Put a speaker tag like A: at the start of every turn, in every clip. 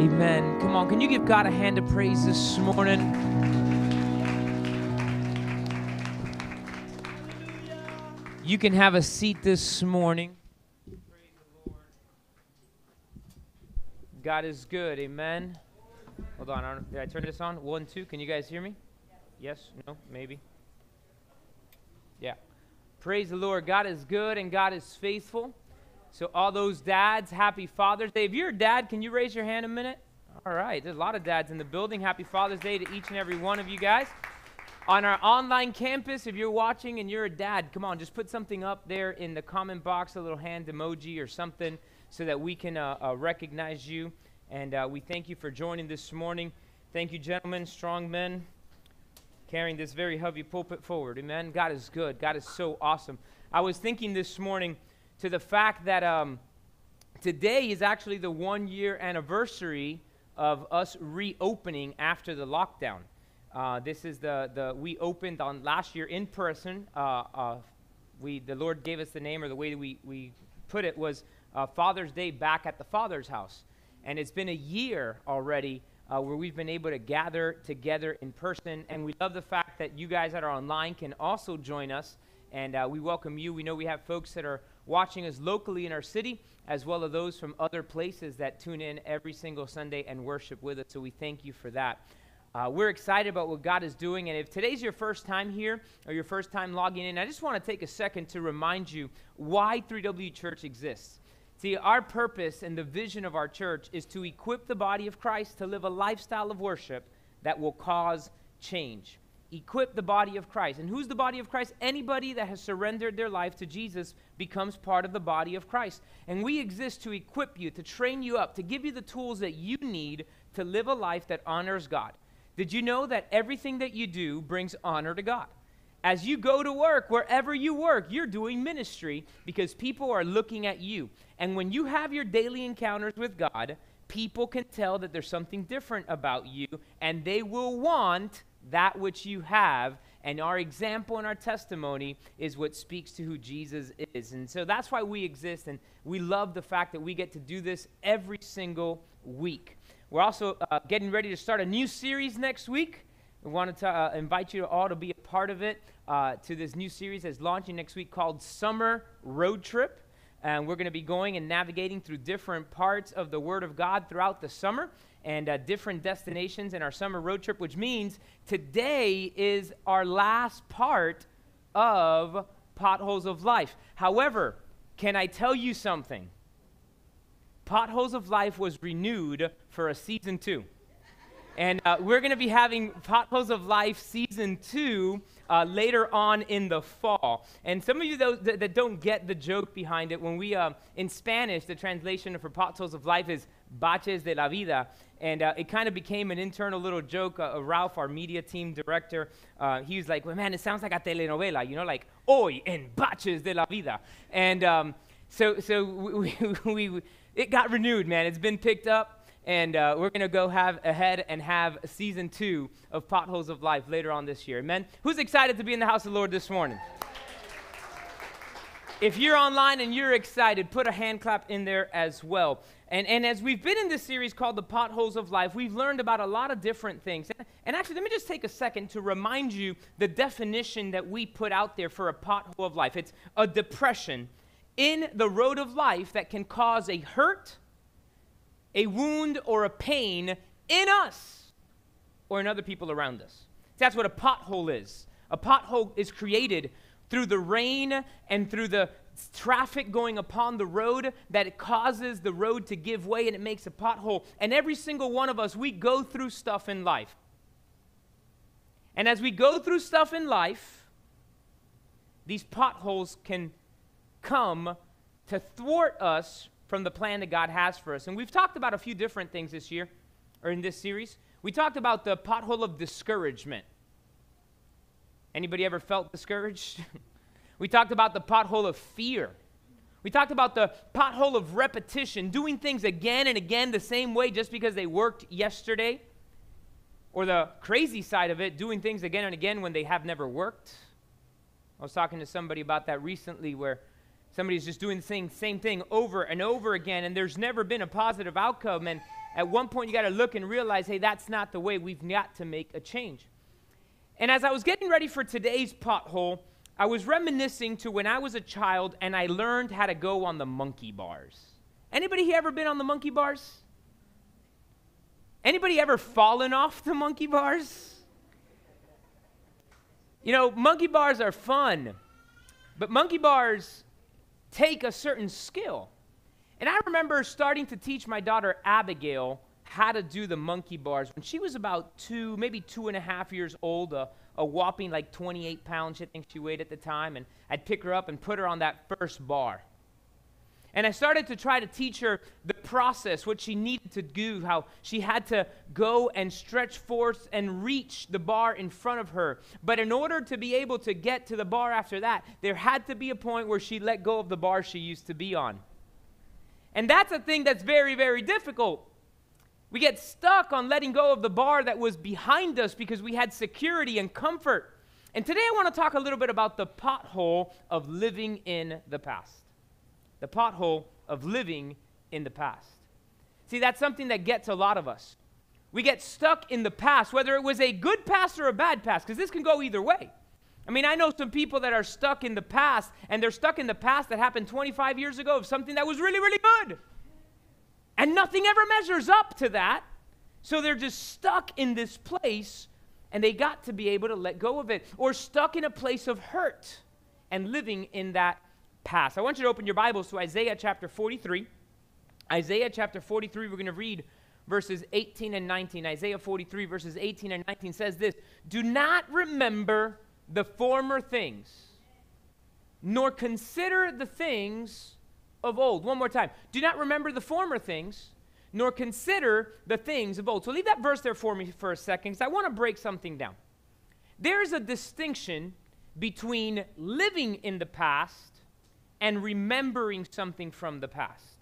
A: Amen. Come on, can you give God a hand of praise this morning? You can have a seat this morning. Praise the Lord. God is good. Amen. Hold on. Did I turn this on? One, two. Can you guys hear me? Yes? No? Maybe? Yeah. Praise the Lord. God is good and God is faithful. So, all those dads, happy Father's Day. If you're a dad, can you raise your hand a minute? All right. There's a lot of dads in the building. Happy Father's Day to each and every one of you guys. On our online campus, if you're watching and you're a dad, come on, just put something up there in the comment box, a little hand emoji or something, so that we can uh, uh, recognize you. And uh, we thank you for joining this morning. Thank you, gentlemen, strong men, carrying this very heavy pulpit forward. Amen. God is good. God is so awesome. I was thinking this morning to the fact that um, today is actually the one year anniversary of us reopening after the lockdown. Uh, this is the, the we opened on last year in person. Uh, uh, we the Lord gave us the name, or the way we we put it was uh, Father's Day back at the Father's house, and it's been a year already uh, where we've been able to gather together in person, and we love the fact that you guys that are online can also join us, and uh, we welcome you. We know we have folks that are watching us locally in our city, as well as those from other places that tune in every single Sunday and worship with us. So we thank you for that. Uh, we're excited about what God is doing. And if today's your first time here or your first time logging in, I just want to take a second to remind you why 3W Church exists. See, our purpose and the vision of our church is to equip the body of Christ to live a lifestyle of worship that will cause change. Equip the body of Christ. And who's the body of Christ? Anybody that has surrendered their life to Jesus becomes part of the body of Christ. And we exist to equip you, to train you up, to give you the tools that you need to live a life that honors God. Did you know that everything that you do brings honor to God? As you go to work, wherever you work, you're doing ministry because people are looking at you. And when you have your daily encounters with God, people can tell that there's something different about you, and they will want that which you have. And our example and our testimony is what speaks to who Jesus is. And so that's why we exist, and we love the fact that we get to do this every single week. We're also uh, getting ready to start a new series next week. We wanted to uh, invite you all to be a part of it uh, to this new series that's launching next week called Summer Road Trip. And we're going to be going and navigating through different parts of the Word of God throughout the summer and uh, different destinations in our summer road trip, which means today is our last part of Potholes of Life. However, can I tell you something? Potholes of Life was renewed for a season two. And uh, we're going to be having Potholes of Life season two uh, later on in the fall. And some of you those that, that don't get the joke behind it, when we, uh, in Spanish, the translation for Potholes of Life is Baches de la Vida. And uh, it kind of became an internal little joke. Uh, Ralph, our media team director, uh, he was like, well, man, it sounds like a telenovela, you know, like, hoy en Baches de la Vida. And um, so, so we, we, we, it got renewed, man. It's been picked up and uh, we're going to go have ahead and have season two of potholes of life later on this year amen who's excited to be in the house of the lord this morning if you're online and you're excited put a hand clap in there as well and, and as we've been in this series called the potholes of life we've learned about a lot of different things and, actually let me just take a second to remind you the definition that we put out there for a pothole of life it's a depression in the road of life that can cause a hurt a wound or a pain in us or in other people around us. That's what a pothole is. A pothole is created through the rain and through the traffic going upon the road that causes the road to give way and it makes a pothole. And every single one of us, we go through stuff in life. And as we go through stuff in life, these potholes can come to thwart us from the plan that God has for us. And we've talked about a few different things this year, or in this series. We talked about the pothole of discouragement. Anybody ever felt discouraged? we talked about the pothole of fear. We talked about the pothole of repetition, doing things again and again the same way just because they worked yesterday. Or the crazy side of it, doing things again and again when they have never worked. I was talking to somebody about that recently where somebody's just doing the same, same thing over and over again, and there's never been a positive outcome. And, at one point you got to look and realize, hey, that's not the way. We've got to make a change. And as I was getting ready for today's pothole, I was reminiscing to when I was a child and I learned how to go on the monkey bars. Anybody ever been on the monkey bars? Anybody ever fallen off the monkey bars? You know, monkey bars are fun, but monkey bars take a certain skill. And I remember starting to teach my daughter Abigail how to do the monkey bars when she was about two, maybe two and a half years old, a, whopping like 28 pounds, I think she weighed at the time. And I'd pick her up and put her on that first bar. And I started to try to teach her the process, what she needed to do, how she had to go and stretch forth and reach the bar in front of her. But in order to be able to get to the bar after that, there had to be a point where she let go of the bar she used to be on. And that's a thing that's very, very difficult. We get stuck on letting go of the bar that was behind us because we had security and comfort. And today I want to talk a little bit about the pothole of living in the past. The pothole of living in the past. See, that's something that gets a lot of us. We get stuck in the past, whether it was a good past or a bad past, because this can go either way. I mean, I know some people that are stuck in the past, and they're stuck in the past that happened 25 years ago of something that was really, really good. And nothing ever measures up to that. So they're just stuck in this place, and they got to be able to let go of it, or stuck in a place of hurt and living in that past. I want you to open your Bibles to Isaiah chapter 43. Isaiah chapter 43, we're going to read verses 18 and 19. Isaiah 43, verses 18 and 19 says this Do not remember the former things, nor consider the things of old. One more time. Do not remember the former things, nor consider the things of old. So leave that verse there for me for a second, because I want to break something down. There's a distinction between living in the past and remembering something from the past.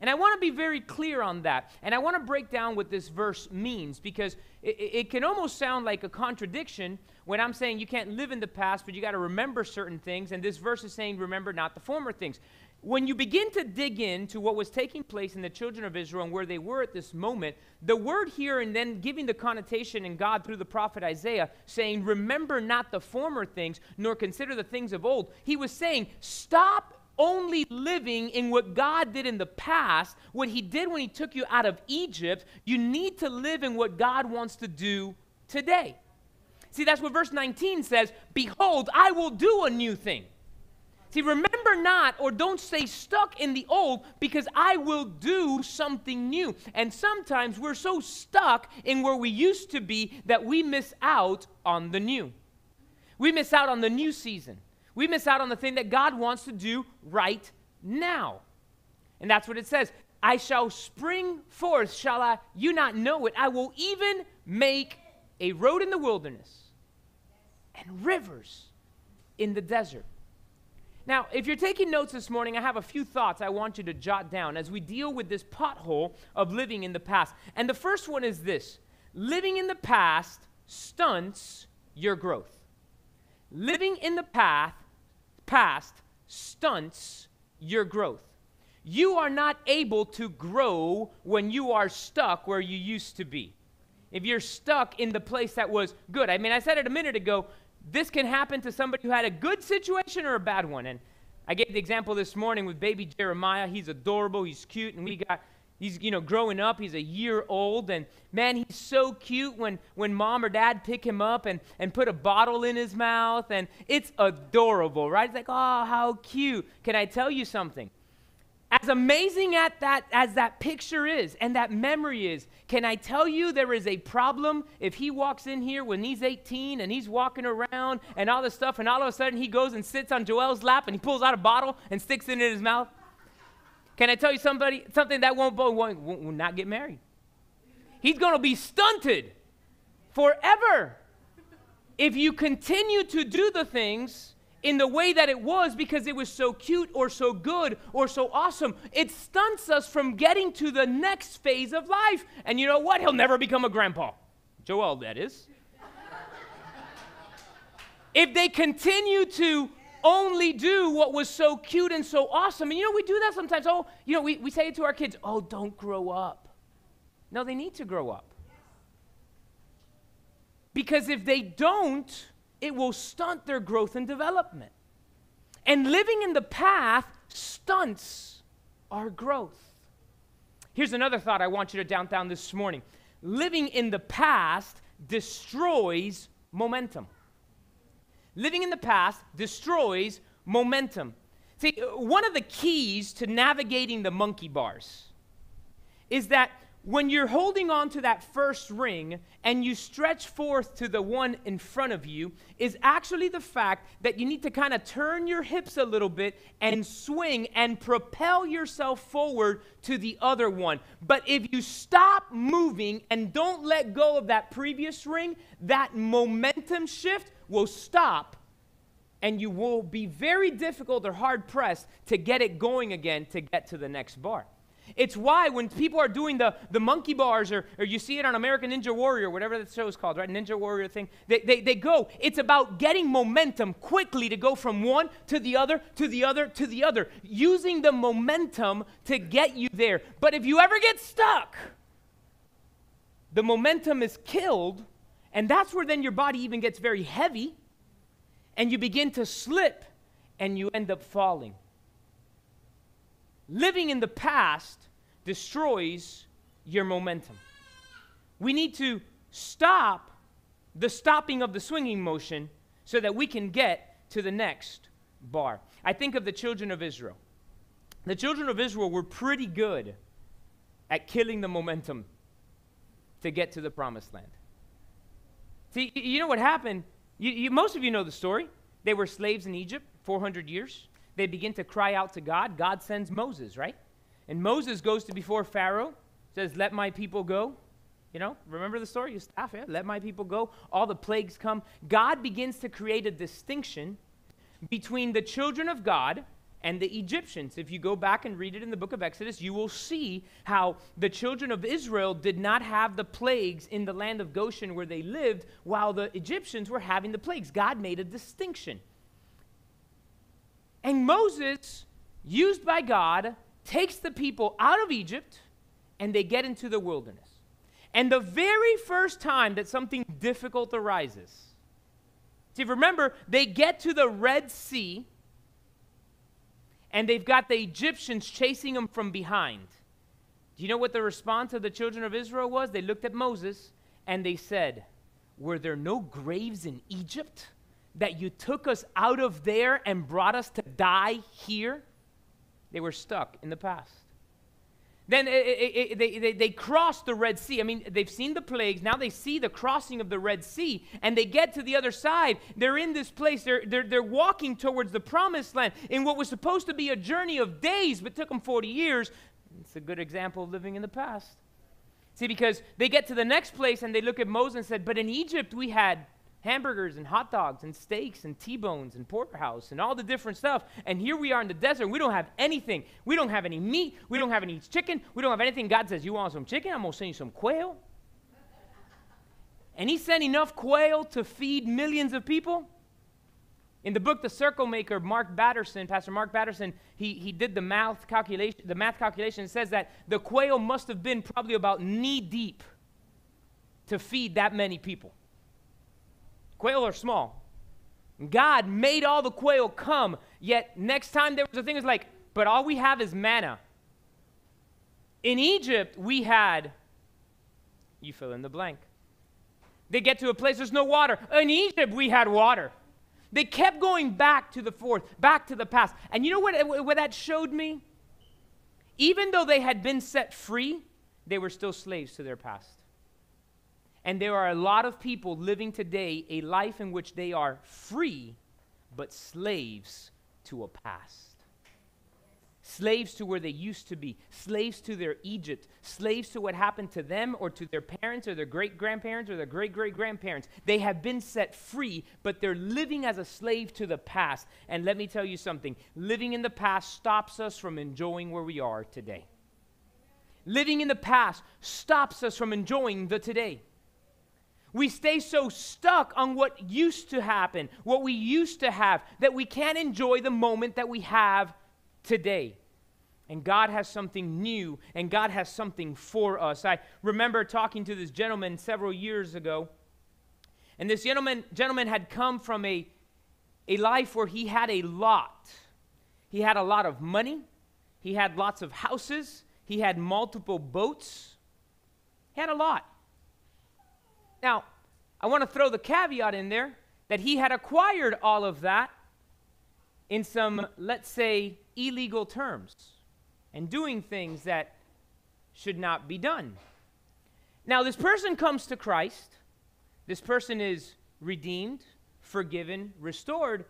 A: And I want to be very clear on that. And I want to break down what this verse means because it, it, can almost sound like a contradiction when I'm saying you can't live in the past, but you got to remember certain things. And this verse is saying, remember not the former things. When you begin to dig into what was taking place in the children of Israel and where they were at this moment, the word here and then giving the connotation in God through the prophet Isaiah saying, Remember not the former things, nor consider the things of old, he was saying, Stop only living in what God did in the past, what He did when He took you out of Egypt. You need to live in what God wants to do today. See, that's what verse 19 says Behold, I will do a new thing. See, remember not or don't stay stuck in the old because I will do something new. And sometimes we're so stuck in where we used to be that we miss out on the new. We miss out on the new season. We miss out on the thing that God wants to do right now. And that's what it says. I shall spring forth, shall I you not know it? I will even make a road in the wilderness and rivers in the desert. Now, if you're taking notes this morning, I have a few thoughts I want you to jot down as we deal with this pothole of living in the past. And the first one is this living in the past stunts your growth. Living in the path, past stunts your growth. You are not able to grow when you are stuck where you used to be. If you're stuck in the place that was good. I mean, I said it a minute ago, this can happen to somebody who had a good situation or a bad one. And I gave the example this morning with baby Jeremiah. He's adorable, he's cute, and we got he's you know growing up. He's a year old. And man he's so cute when when mom or dad pick him up and and put a bottle in his mouth. And it's adorable right? It's like oh how cute. Can i tell you something as amazing at that as that picture is and that memory is can i tell you there is a problem if he walks in here when he's 18 and he's walking around and all this stuff and all of a sudden he goes and sits on joel's lap and he pulls out a bottle and sticks it in his mouth can I tell you somebody something that won't will won't, will not get married? He's going to be stunted forever if you continue to do the things in the way that it was because it was so cute or so good or so awesome. It stunts us from getting to the next phase of life. And you know what? He'll never become a grandpa. Joel, that is. if they continue to only do what was so cute and so awesome. And you know, we do that sometimes. Oh, you know, we, we say it to our kids, oh, don't grow up. No, they need to grow up. Because if they don't, it will stunt their growth and development. And living in the path stunts our growth. Here's another thought I want you to down down this morning. Living in the past destroys momentum. Living in the past destroys momentum. See, one of the keys to navigating the monkey bars is that when you're holding on to that first ring and you stretch forth to the one in front of you, is actually the fact that you need to kind of turn your hips a little bit and swing and propel yourself forward to the other one. But if you stop moving and don't let go of that previous ring, that momentum shift will stop and you will be very difficult or hard pressed to get it going again to get to the next bar. It's why when people are doing the, the monkey bars or, or you see it on American Ninja Warrior, whatever the show is called, right? Ninja Warrior thing, they, they, they go. It's about getting momentum quickly to go from one to the other, to the other, to the other, using the momentum to get you there. But if you ever get stuck, the momentum is killed, and that's where then your body even gets very heavy, and you begin to slip, and you end up falling living in the past destroys your momentum. We need to stop the stopping of the swinging motion so that we can get to the next bar. I think of the children of Israel. The children of Israel were pretty good at killing the momentum to get to the promised land. See, you know what happened? You, you, most of you know the story. They were slaves in Egypt 400 years they begin to cry out to God. God sends Moses, right? And Moses goes to before Pharaoh, says, Let my people go. You know, remember the story? You yeah? Let my people go. All the plagues come. God begins to create a distinction between the children of God and the Egyptians. If you go back and read it in the book of Exodus, you will see how the children of Israel did not have the plagues in the land of Goshen where they lived, while the Egyptians were having the plagues. God made a distinction. And Moses, used by God, takes the people out of Egypt and they get into the wilderness. And the very first time that something difficult arises, see, remember, they get to the Red Sea and they've got the Egyptians chasing them from behind. Do you know what the response of the children of Israel was? They looked at Moses and they said, Were there no graves in Egypt? That you took us out of there and brought us to die here? They were stuck in the past. Then it, it, it, they, they, they crossed the Red Sea. I mean, they've seen the plagues. Now they see the crossing of the Red Sea, and they get to the other side. They're in this place. They're, they're, they're walking towards the promised land in what was supposed to be a journey of days, but took them 40 years. It's a good example of living in the past. See, because they get to the next place and they look at Moses and said, But in Egypt we had hamburgers and hot dogs and steaks and T-bones and porterhouse and all the different stuff. And here we are in the desert. We don't have anything. We don't have any meat. We don't have any chicken. We don't have anything. God says, "You want some chicken? I'm gonna send you some quail." and He sent enough quail to feed millions of people. In the book The Circle Maker, Mark Batterson, Pastor Mark Batterson, he, he did the math calculation. The math calculation says that the quail must have been probably about knee deep to feed that many people. Quail are small. God made all the quail come, yet next time there was a thing, it's like, but all we have is manna. In Egypt, we had, you fill in the blank. They get to a place there's no water. In Egypt, we had water. They kept going back to the fourth, back to the past. And you know what, what that showed me? Even though they had been set free, they were still slaves to their past. And there are a lot of people living today a life in which they are free, but slaves to a past. Slaves to where they used to be, slaves to their Egypt, slaves to what happened to them or to their parents or their great grandparents or their great great grandparents. They have been set free, but they're living as a slave to the past. And let me tell you something living in the past stops us from enjoying where we are today. Living in the past stops us from enjoying the today. We stay so stuck on what used to happen, what we used to have, that we can't enjoy the moment that we have today. and God has something new, and God has something for us. I remember talking to this gentleman several years ago, and this gentleman, gentleman had come from a, a life where he had a lot. He had a lot of money, he had lots of houses, he had multiple boats, he had a lot. Now, I want to throw the caveat in there that he had acquired all of that in some, let's say, illegal terms and doing things that should not be done. Now, this person comes to Christ. This person is redeemed, forgiven, restored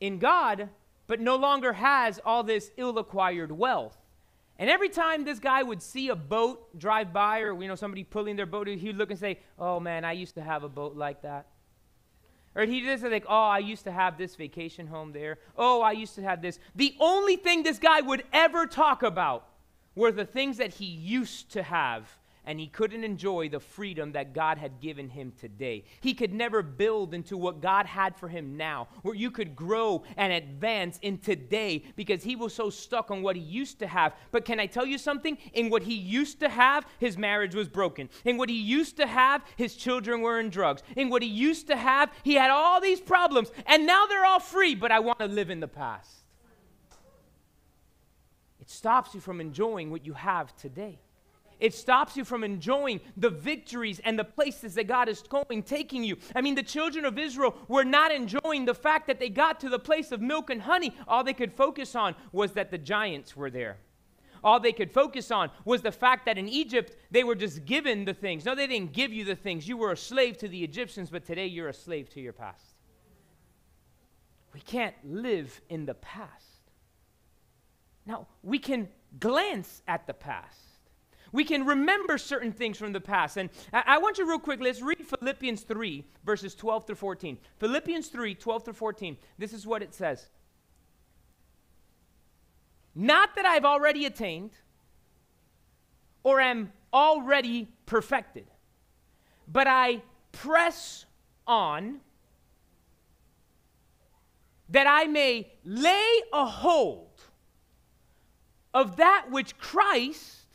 A: in God, but no longer has all this ill acquired wealth. And every time this guy would see a boat drive by or you know somebody pulling their boat, he'd look and say, "Oh man, I used to have a boat like that." Or he'd just like, "Oh, I used to have this vacation home there. Oh, I used to have this." The only thing this guy would ever talk about were the things that he used to have and he couldn't enjoy the freedom that God had given him today. He could never build into what God had for him now, where you could grow and advance in today because he was so stuck on what he used to have. But can I tell you something? In what he used to have, his marriage was broken. In what he used to have, his children were in drugs. In what he used to have, he had all these problems, and now they're all free, but I want to live in the past. It stops you from enjoying what you have today. It stops you from enjoying the victories and the places that God is going, taking you. I mean, the children of Israel were not enjoying the fact that they got to the place of milk and honey. All they could focus on was that the giants were there. All they could focus on was the fact that in Egypt, they were just given the things. No, they didn't give you the things. You were a slave to the Egyptians, but today you're a slave to your past. We can't live in the past. Now, we can glance at the past we can remember certain things from the past. And I, want you real quick, let's read Philippians 3, verses 12 through 14. Philippians 3, 12 through 14. This is what it says. Not that I've already attained or am already perfected, but I press on that I may lay a hold of that which Christ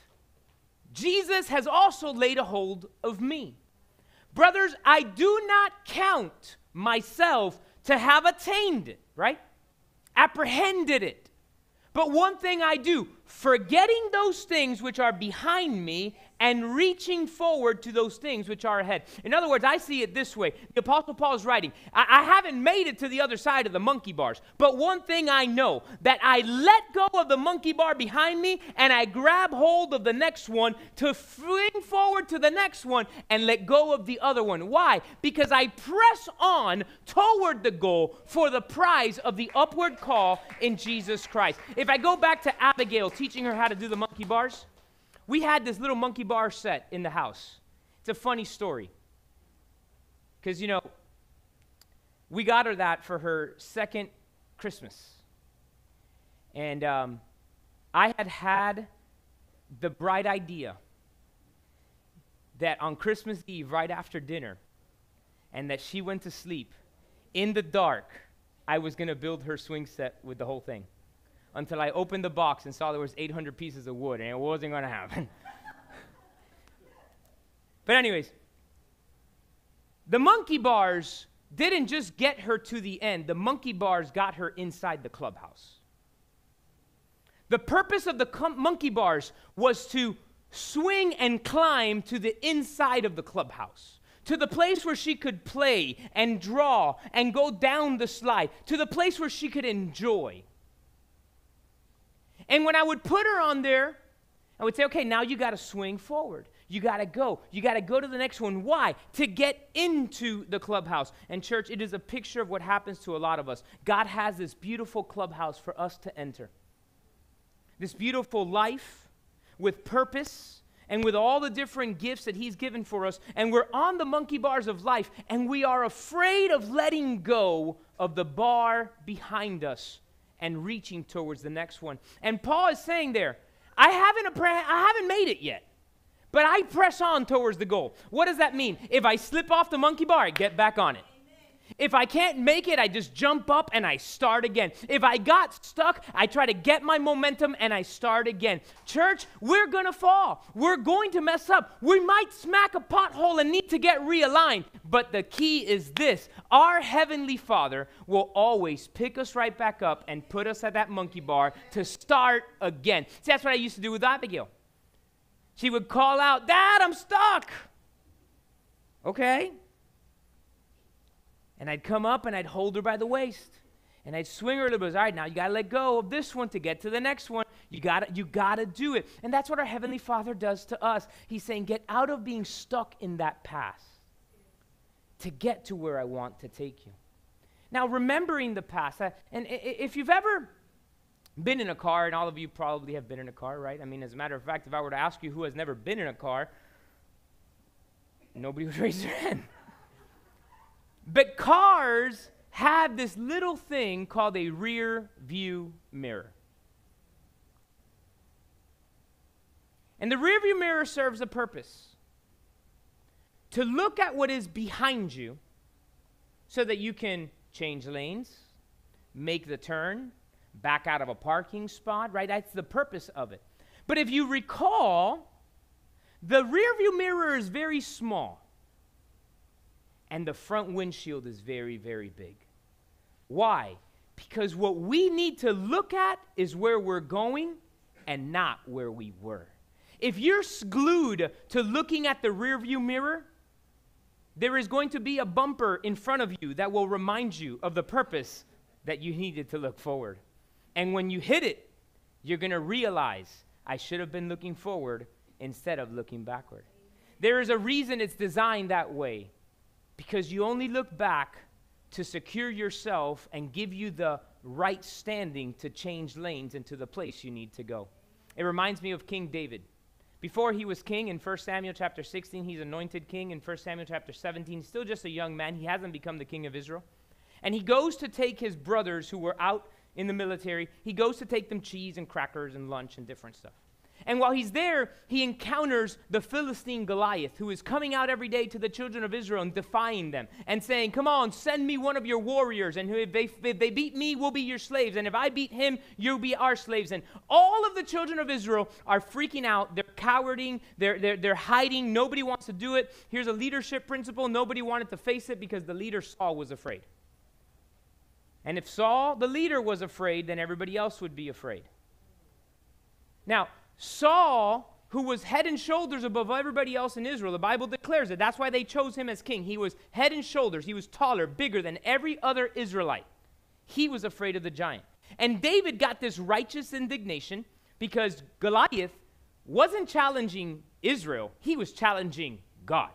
A: Jesus has also laid a hold of me. Brothers, I do not count myself to have attained it, right? Apprehended it. But one thing I do, forgetting those things which are behind me and reaching forward to those things which are ahead. In other words, I see it this way. The Apostle Paul is writing, I, I, haven't made it to the other side of the monkey bars, but one thing I know that I let go of the monkey bar behind me and I grab hold of the next one to fling forward to the next one and let go of the other one. Why? Because I press on toward the goal for the prize of the upward call in Jesus Christ. If I go back to Abigail teaching her how to do the monkey bars, we had this little monkey bar set in the house. It's a funny story. Because, you know, we got her that for her second Christmas. And um, I had had the bright idea that on Christmas Eve, right after dinner, and that she went to sleep, in the dark, I was going to build her swing set with the whole thing until I opened the box and saw there was 800 pieces of wood, and it wasn't going to happen. but anyways, the monkey bars didn't just get her to the end. The monkey bars got her inside the clubhouse. The purpose of the com- monkey bars was to swing and climb to the inside of the clubhouse to the place where she could play and draw and go down the slide, to the place where she could enjoy. And when I would put her on there, I would say, okay, now you got to swing forward. You got to go. You got to go to the next one. Why? To get into the clubhouse. And, church, it is a picture of what happens to a lot of us. God has this beautiful clubhouse for us to enter. This beautiful life with purpose and with all the different gifts that He's given for us. And we're on the monkey bars of life, and we are afraid of letting go of the bar behind us and reaching towards the next one. And Paul is saying there, I haven't, I haven't made it yet, but I press on towards the goal. What does that mean? If I slip off the monkey bar, I get back on it. If I can't make it, I just jump up and I start again. If I got stuck, I try to get my momentum and I start again. Church, we're going to fall. We're going to mess up. We might smack a pothole and need to get realigned. But the key is this our Heavenly Father will always pick us right back up and put us at that monkey bar to start again. See, that's what I used to do with Abigail. She would call out, Dad, I'm stuck. Okay, and I'd come up and I'd hold her by the waist. And I'd swing her a little bit. All right, now you got to let go of this one to get to the next one. You got you got to do it. And that's what our Heavenly Father does to us. He's saying, get out of being stuck in that past to get to where I want to take you. Now, remembering the past, uh, and if you've ever been in a car, and all of you probably have been in a car, right? I mean, as a matter of fact, if I were to ask you who has never been in a car, nobody would raise their hand. But cars have this little thing called a rear view mirror. And the rear view mirror serves a purpose to look at what is behind you so that you can change lanes, make the turn, back out of a parking spot, right? That's the purpose of it. But if you recall, the rear view mirror is very small and the front windshield is very, very big. Why? Because what we need to look at is where we're going and not where we were. If you're glued to looking at the rearview mirror, there is going to be a bumper in front of you that will remind you of the purpose that you needed to look forward. And when you hit it, you're going to realize I should have been looking forward instead of looking backward. There is a reason it's designed that way because you only look back to secure yourself and give you the right standing to change lanes into the place you need to go. It reminds me of King David. Before he was king in 1 Samuel chapter 16, he's anointed king in 1 Samuel chapter 17. Still just a young man. He hasn't become the king of Israel. And he goes to take his brothers who were out in the military, he goes to take them cheese and crackers and lunch and different stuff. And while he's there, he encounters the Philistine Goliath, who is coming out every day to the children of Israel and defying them and saying, Come on, send me one of your warriors. And if they, if they beat me, we'll be your slaves. And if I beat him, you'll be our slaves. And all of the children of Israel are freaking out. They're cowarding, they're, they're, they're hiding. Nobody wants to do it. Here's a leadership principle nobody wanted to face it because the leader, Saul, was afraid. And if Saul, the leader, was afraid, then everybody else would be afraid. Now, Saul, who was head and shoulders above everybody else in Israel, the Bible declares it. That's why they chose him as king. He was head and shoulders, he was taller, bigger than every other Israelite. He was afraid of the giant. And David got this righteous indignation because Goliath wasn't challenging Israel, he was challenging God.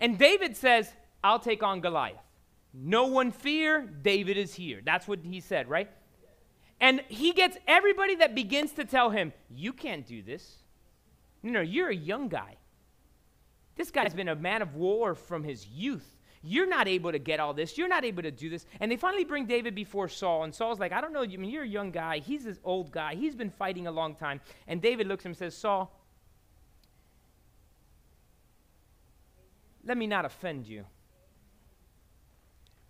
A: And David says, I'll take on Goliath. No one fear, David is here. That's what he said, right? And he gets everybody that begins to tell him, You can't do this. No, no, you're a young guy. This guy's been a man of war from his youth. You're not able to get all this. You're not able to do this. And they finally bring David before Saul. And Saul's like, I don't know. I mean, you're a young guy. He's this old guy. He's been fighting a long time. And David looks at him and says, Saul, let me not offend you.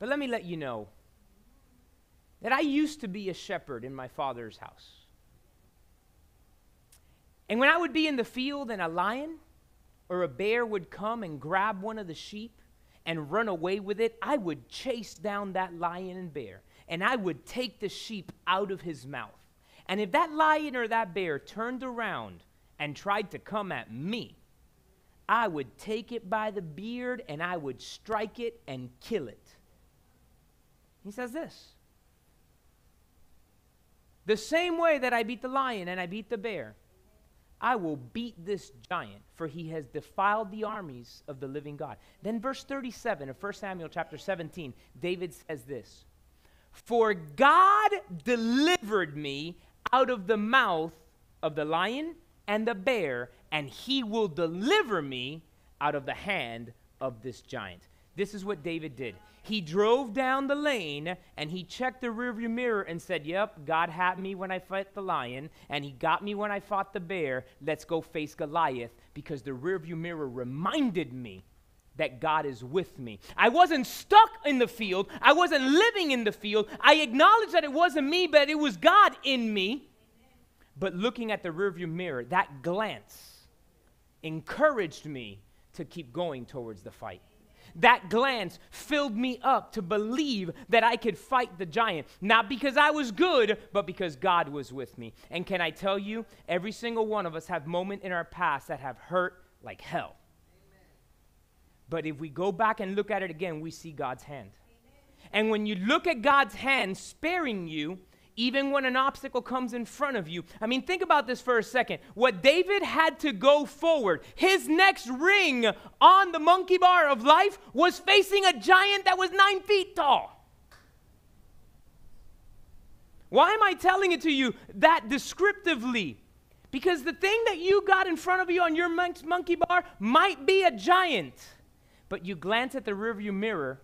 A: But let me let you know that I used to be a shepherd in my father's house. And when I would be in the field and a lion or a bear would come and grab one of the sheep and run away with it, I would chase down that lion and bear and I would take the sheep out of his mouth. And if that lion or that bear turned around and tried to come at me, I would take it by the beard and I would strike it and kill it. He says this the same way that I beat the lion and I beat the bear, I will beat this giant, for he has defiled the armies of the living God. Then, verse 37 of 1 Samuel chapter 17, David says this For God delivered me out of the mouth of the lion and the bear, and he will deliver me out of the hand of this giant. This is what David did. He drove down the lane and he checked the rearview mirror and said, Yep, God had me when I fought the lion, and he got me when I fought the bear. Let's go face Goliath because the rearview mirror reminded me that God is with me. I wasn't stuck in the field. I wasn't living in the field. I acknowledged that it wasn't me, but it was God in me. But looking at the rearview mirror, that glance encouraged me to keep going towards the fight. That glance filled me up to believe that I could fight the giant, not because I was good, but because God was with me. And can I tell you, every single one of us have moments in our past that have hurt like hell. But if we go back and look at it again, we see God's hand. And when you look at God's hand sparing you, even when an obstacle comes in front of you. I mean, think about this for a second. What David had to go forward, his next ring on the monkey bar of life was facing a giant that was nine feet tall. Why am I telling it to you that descriptively? Because the thing that you got in front of you on your monkey bar might be a giant, but you glance at the rearview mirror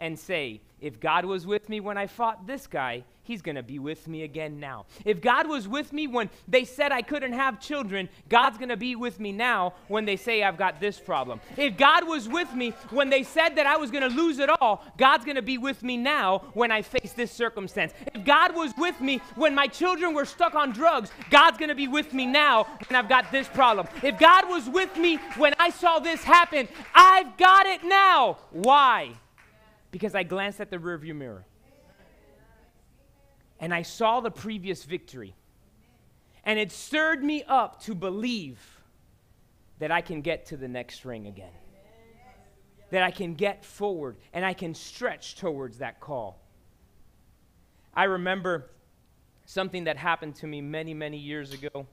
A: and say, if God was with me when I fought this guy, He's going to be with me again now. If God was with me when they said I couldn't have children, God's going to be with me now when they say I've got this problem. If God was with me when they said that I was going to lose it all, God's going to be with me now when I face this circumstance. If God was with me when my children were stuck on drugs, God's going to be with me now when I've got this problem. If God was with me when I saw this happen, I've got it now. Why? Because I glanced at the rearview mirror and I saw the previous victory. And it stirred me up to believe that I can get to the next ring again. That I can get forward and I can stretch towards that call. I remember something that happened to me many, many years ago.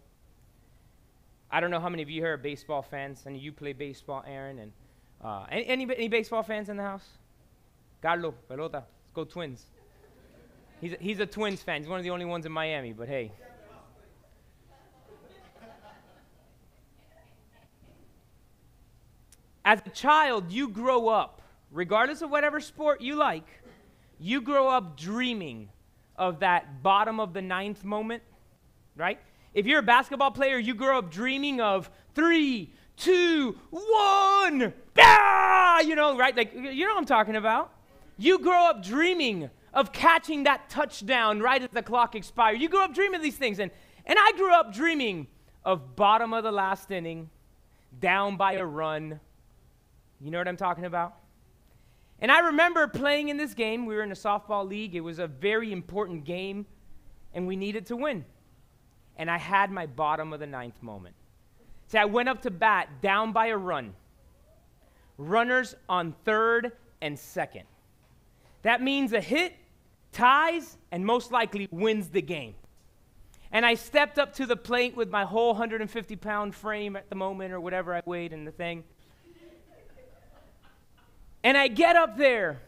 A: I don't know how many of you here are baseball fans, and you play baseball, Aaron. And uh, any, any, any baseball fans in the house? Carlo, pelota, let's go Twins. He's a, he's a Twins fan. He's one of the only ones in Miami, but hey. As a child, you grow up, regardless of whatever sport you like, you grow up dreaming of that bottom of the ninth moment, right? If you're a basketball player, you grow up dreaming of three, two, one, ah! you know, right? Like, you know what I'm talking about. You grow up dreaming of catching that touchdown right as the clock expired. You grow up dreaming of these things. And, and I grew up dreaming of bottom of the last inning, down by a run. You know what I'm talking about? And I remember playing in this game. We were in a softball league. It was a very important game, and we needed to win. And I had my bottom of the ninth moment. See, I went up to bat down by a run. Runners on third and second. That means a hit ties, and most likely wins the game. And I stepped up to the plate with my whole 150 pound frame at the moment, or whatever I weighed in the thing. And I get up there,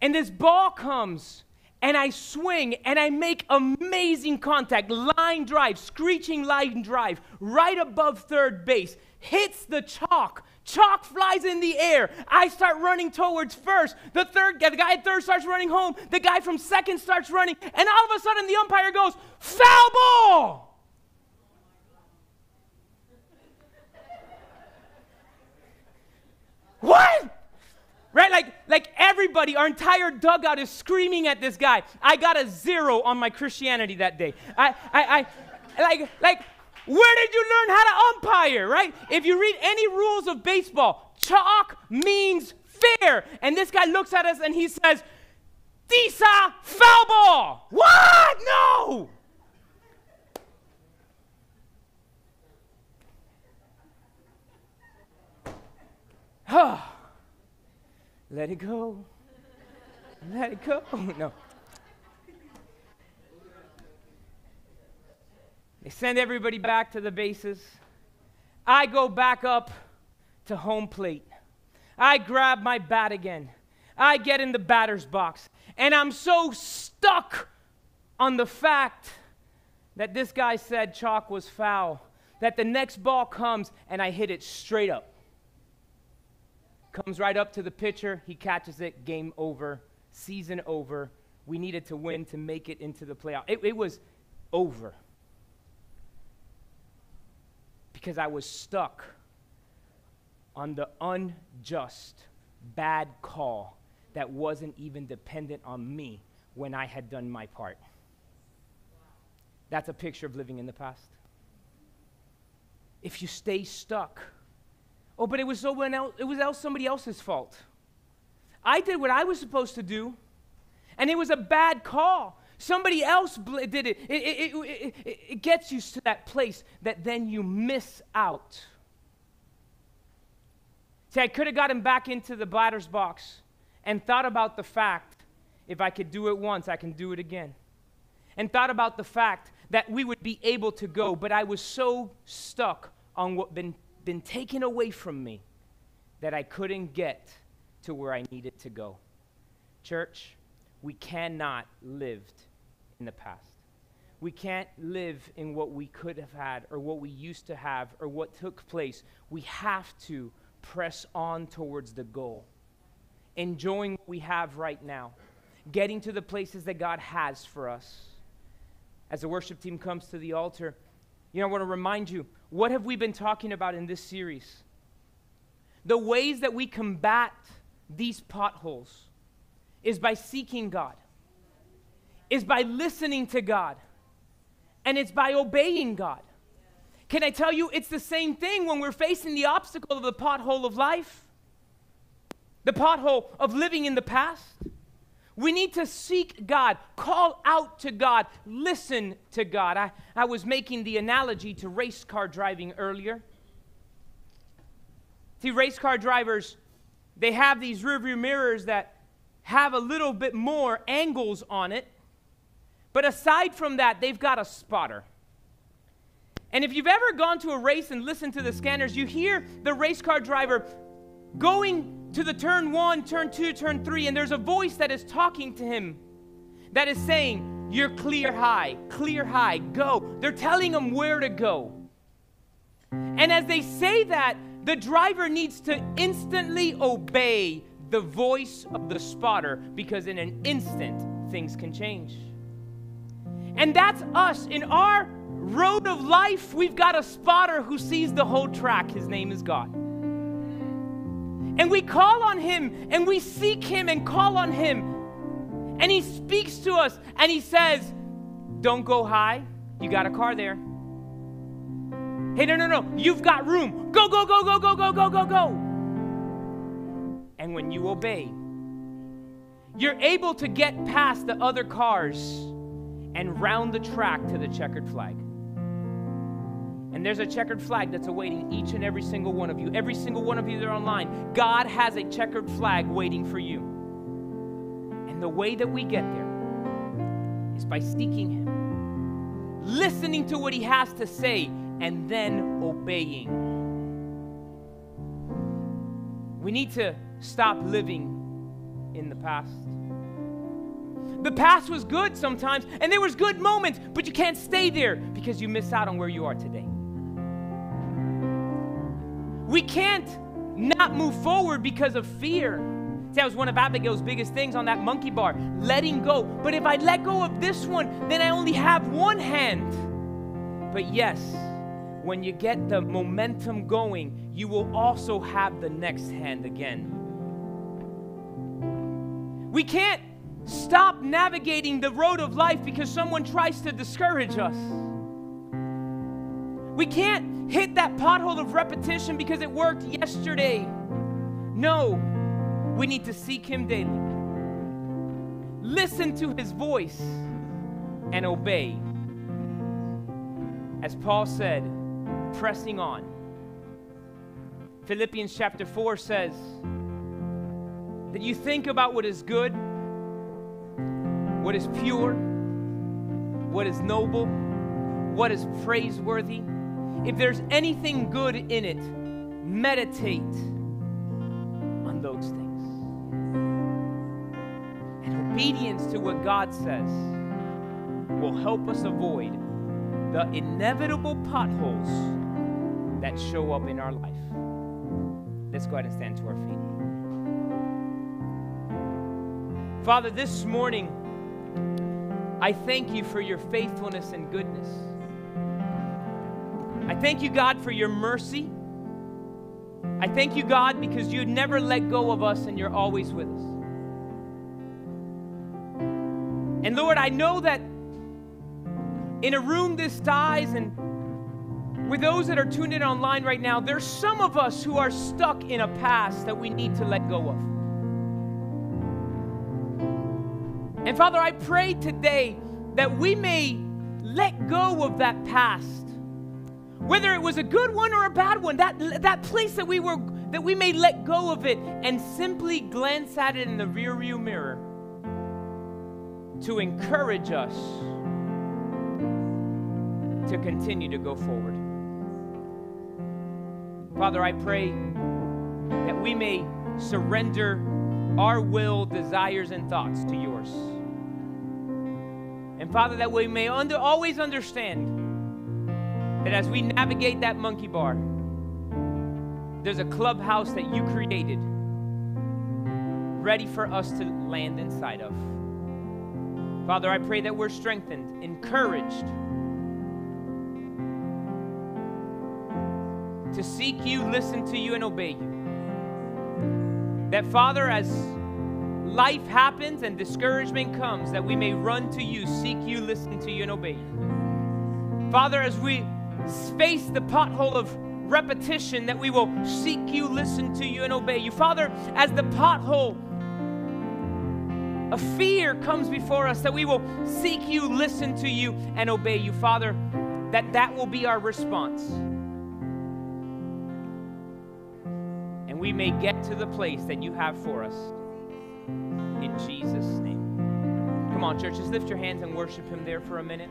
A: and this ball comes, and I swing, and I make amazing contact, line drive, screeching line drive, right above third base, hits the chalk, Chalk flies in the air. I start running towards first. The third, guy, the guy at third starts running home. The guy from second starts running. And all of a sudden, the umpire goes, foul ball. what? Right? Like, like everybody, our entire dugout is screaming at this guy. I got a zero on my Christianity that day. I, I, I like, like where did you learn how to umpire, right? If you read any rules of baseball, chalk means fair. And this guy looks at us and he says, Tisa, foul ball. What? No. Let it go. Let it go. No. They send everybody back to the bases. I go back up to home plate. I grab my bat again. I get in the batter's box. And I'm so stuck on the fact that this guy said chalk was foul that the next ball comes and I hit it straight up. Comes right up to the pitcher. He catches it. Game over. Season over. We needed to win to make it into the playoff. It, it was over because I was stuck on the unjust, bad call that wasn't even dependent on me when I had done my part. That's a picture of living in the past. If you stay stuck, oh, but it was someone else, it was else somebody else's fault. I did what I was supposed to do, and it was a bad call. Somebody else did it. It, it, it, it. it gets you to that place that then you miss out. See, I could have gotten back into the batter's box and thought about the fact if I could do it once, I can do it again. And thought about the fact that we would be able to go, but I was so stuck on what been been taken away from me that I couldn't get to where I needed to go. Church, we cannot live in the past. We can't live in what we could have had or what we used to have or what took place. We have to press on towards the goal, enjoying what we have right now, getting to the places that God has for us. As the worship team comes to the altar, you know, I want to remind you what have we been talking about in this series? The ways that we combat these potholes is by seeking God is by listening to God and it's by obeying God. Can I tell you, it's the same thing when we're facing the obstacle of the pothole of life, the pothole of living in the past. We need to seek God, call out to God, listen to God. I, I was making the analogy to race car driving earlier. See, race car drivers, they have these rearview mirrors that have a little bit more angles on it but aside from that, they've got a spotter. And if you've ever gone to a race and listened to the scanners, you hear the race car driver going to the turn one, turn two, turn three, and there's a voice that is talking to him that is saying, You're clear high, clear high, go. They're telling him where to go. And as they say that, the driver needs to instantly obey the voice of the spotter because in an instant, things can change. And that's us. In our road of life, we've got a spotter who sees the whole track. His name is God. And we call on Him and we seek Him and call on Him. And He speaks to us and He says, Don't go high. You got a car there. Hey, no, no, no. You've got room. Go, go, go, go, go, go, go, go, go. And when you obey, you're able to get past the other cars and round the track to the checkered flag. And there's a checkered flag that's awaiting each and every single one of you. Every single one of you that are online, God has a checkered flag waiting for you. And the way that we get there is by seeking Him, listening to what He has to say, and then obeying. We need to stop living in the past. The past was good sometimes, and there was good moments, but you can't stay there because you miss out on where you are today. We can't not move forward because of fear. See, that was one of Abigail's biggest things on that monkey bar, letting go. But if I let go of this one, then I only have one hand. But yes, when you get the momentum going, you will also have the next hand again. We can't Stop navigating the road of life because someone tries to discourage us. We can't hit that pothole of repetition because it worked yesterday. No, we need to seek Him daily. Listen to His voice and obey. As Paul said, pressing on. Philippians chapter 4 says that you think about what is good what is pure, what is noble, what is praiseworthy. If there's anything good in it, meditate on those things. And obedience to what God says will help us avoid the inevitable potholes that show up in our life. Let's go ahead and stand to our feet. Father, this morning, I thank you for your faithfulness and goodness. I thank you, God, for your mercy. I thank you, God, because you never let go of us and you're always with us. And Lord, I know that in a room this size and with those that are tuned in online right now, there's some of us who are stuck in a past that we need to let go of. And Father, I pray today that we may let go of that past. Whether it was a good one or a bad one, that, that place that we were that we may let go of it and simply glance at it in the rearview mirror to encourage us to continue to go forward. Father, I pray that we may surrender our will, desires, and thoughts to yours. And Father, that we may under, always understand that as we navigate that monkey bar, there's a clubhouse that you created ready for us to land inside of. Father, I pray that we're strengthened, encouraged to seek you, listen to you, and obey you. That, Father, as life happens and discouragement comes, that we may run to you, seek you, listen to you, and obey you. Father, as we face the pothole of repetition, that we will seek you, listen to you, and obey you. Father, as the pothole a fear comes before us that we will seek you listen to you and obey you father that that will be our response we may get to the place that you have for us. In jesus name. Come on church just lift your hands and worship him there for a minute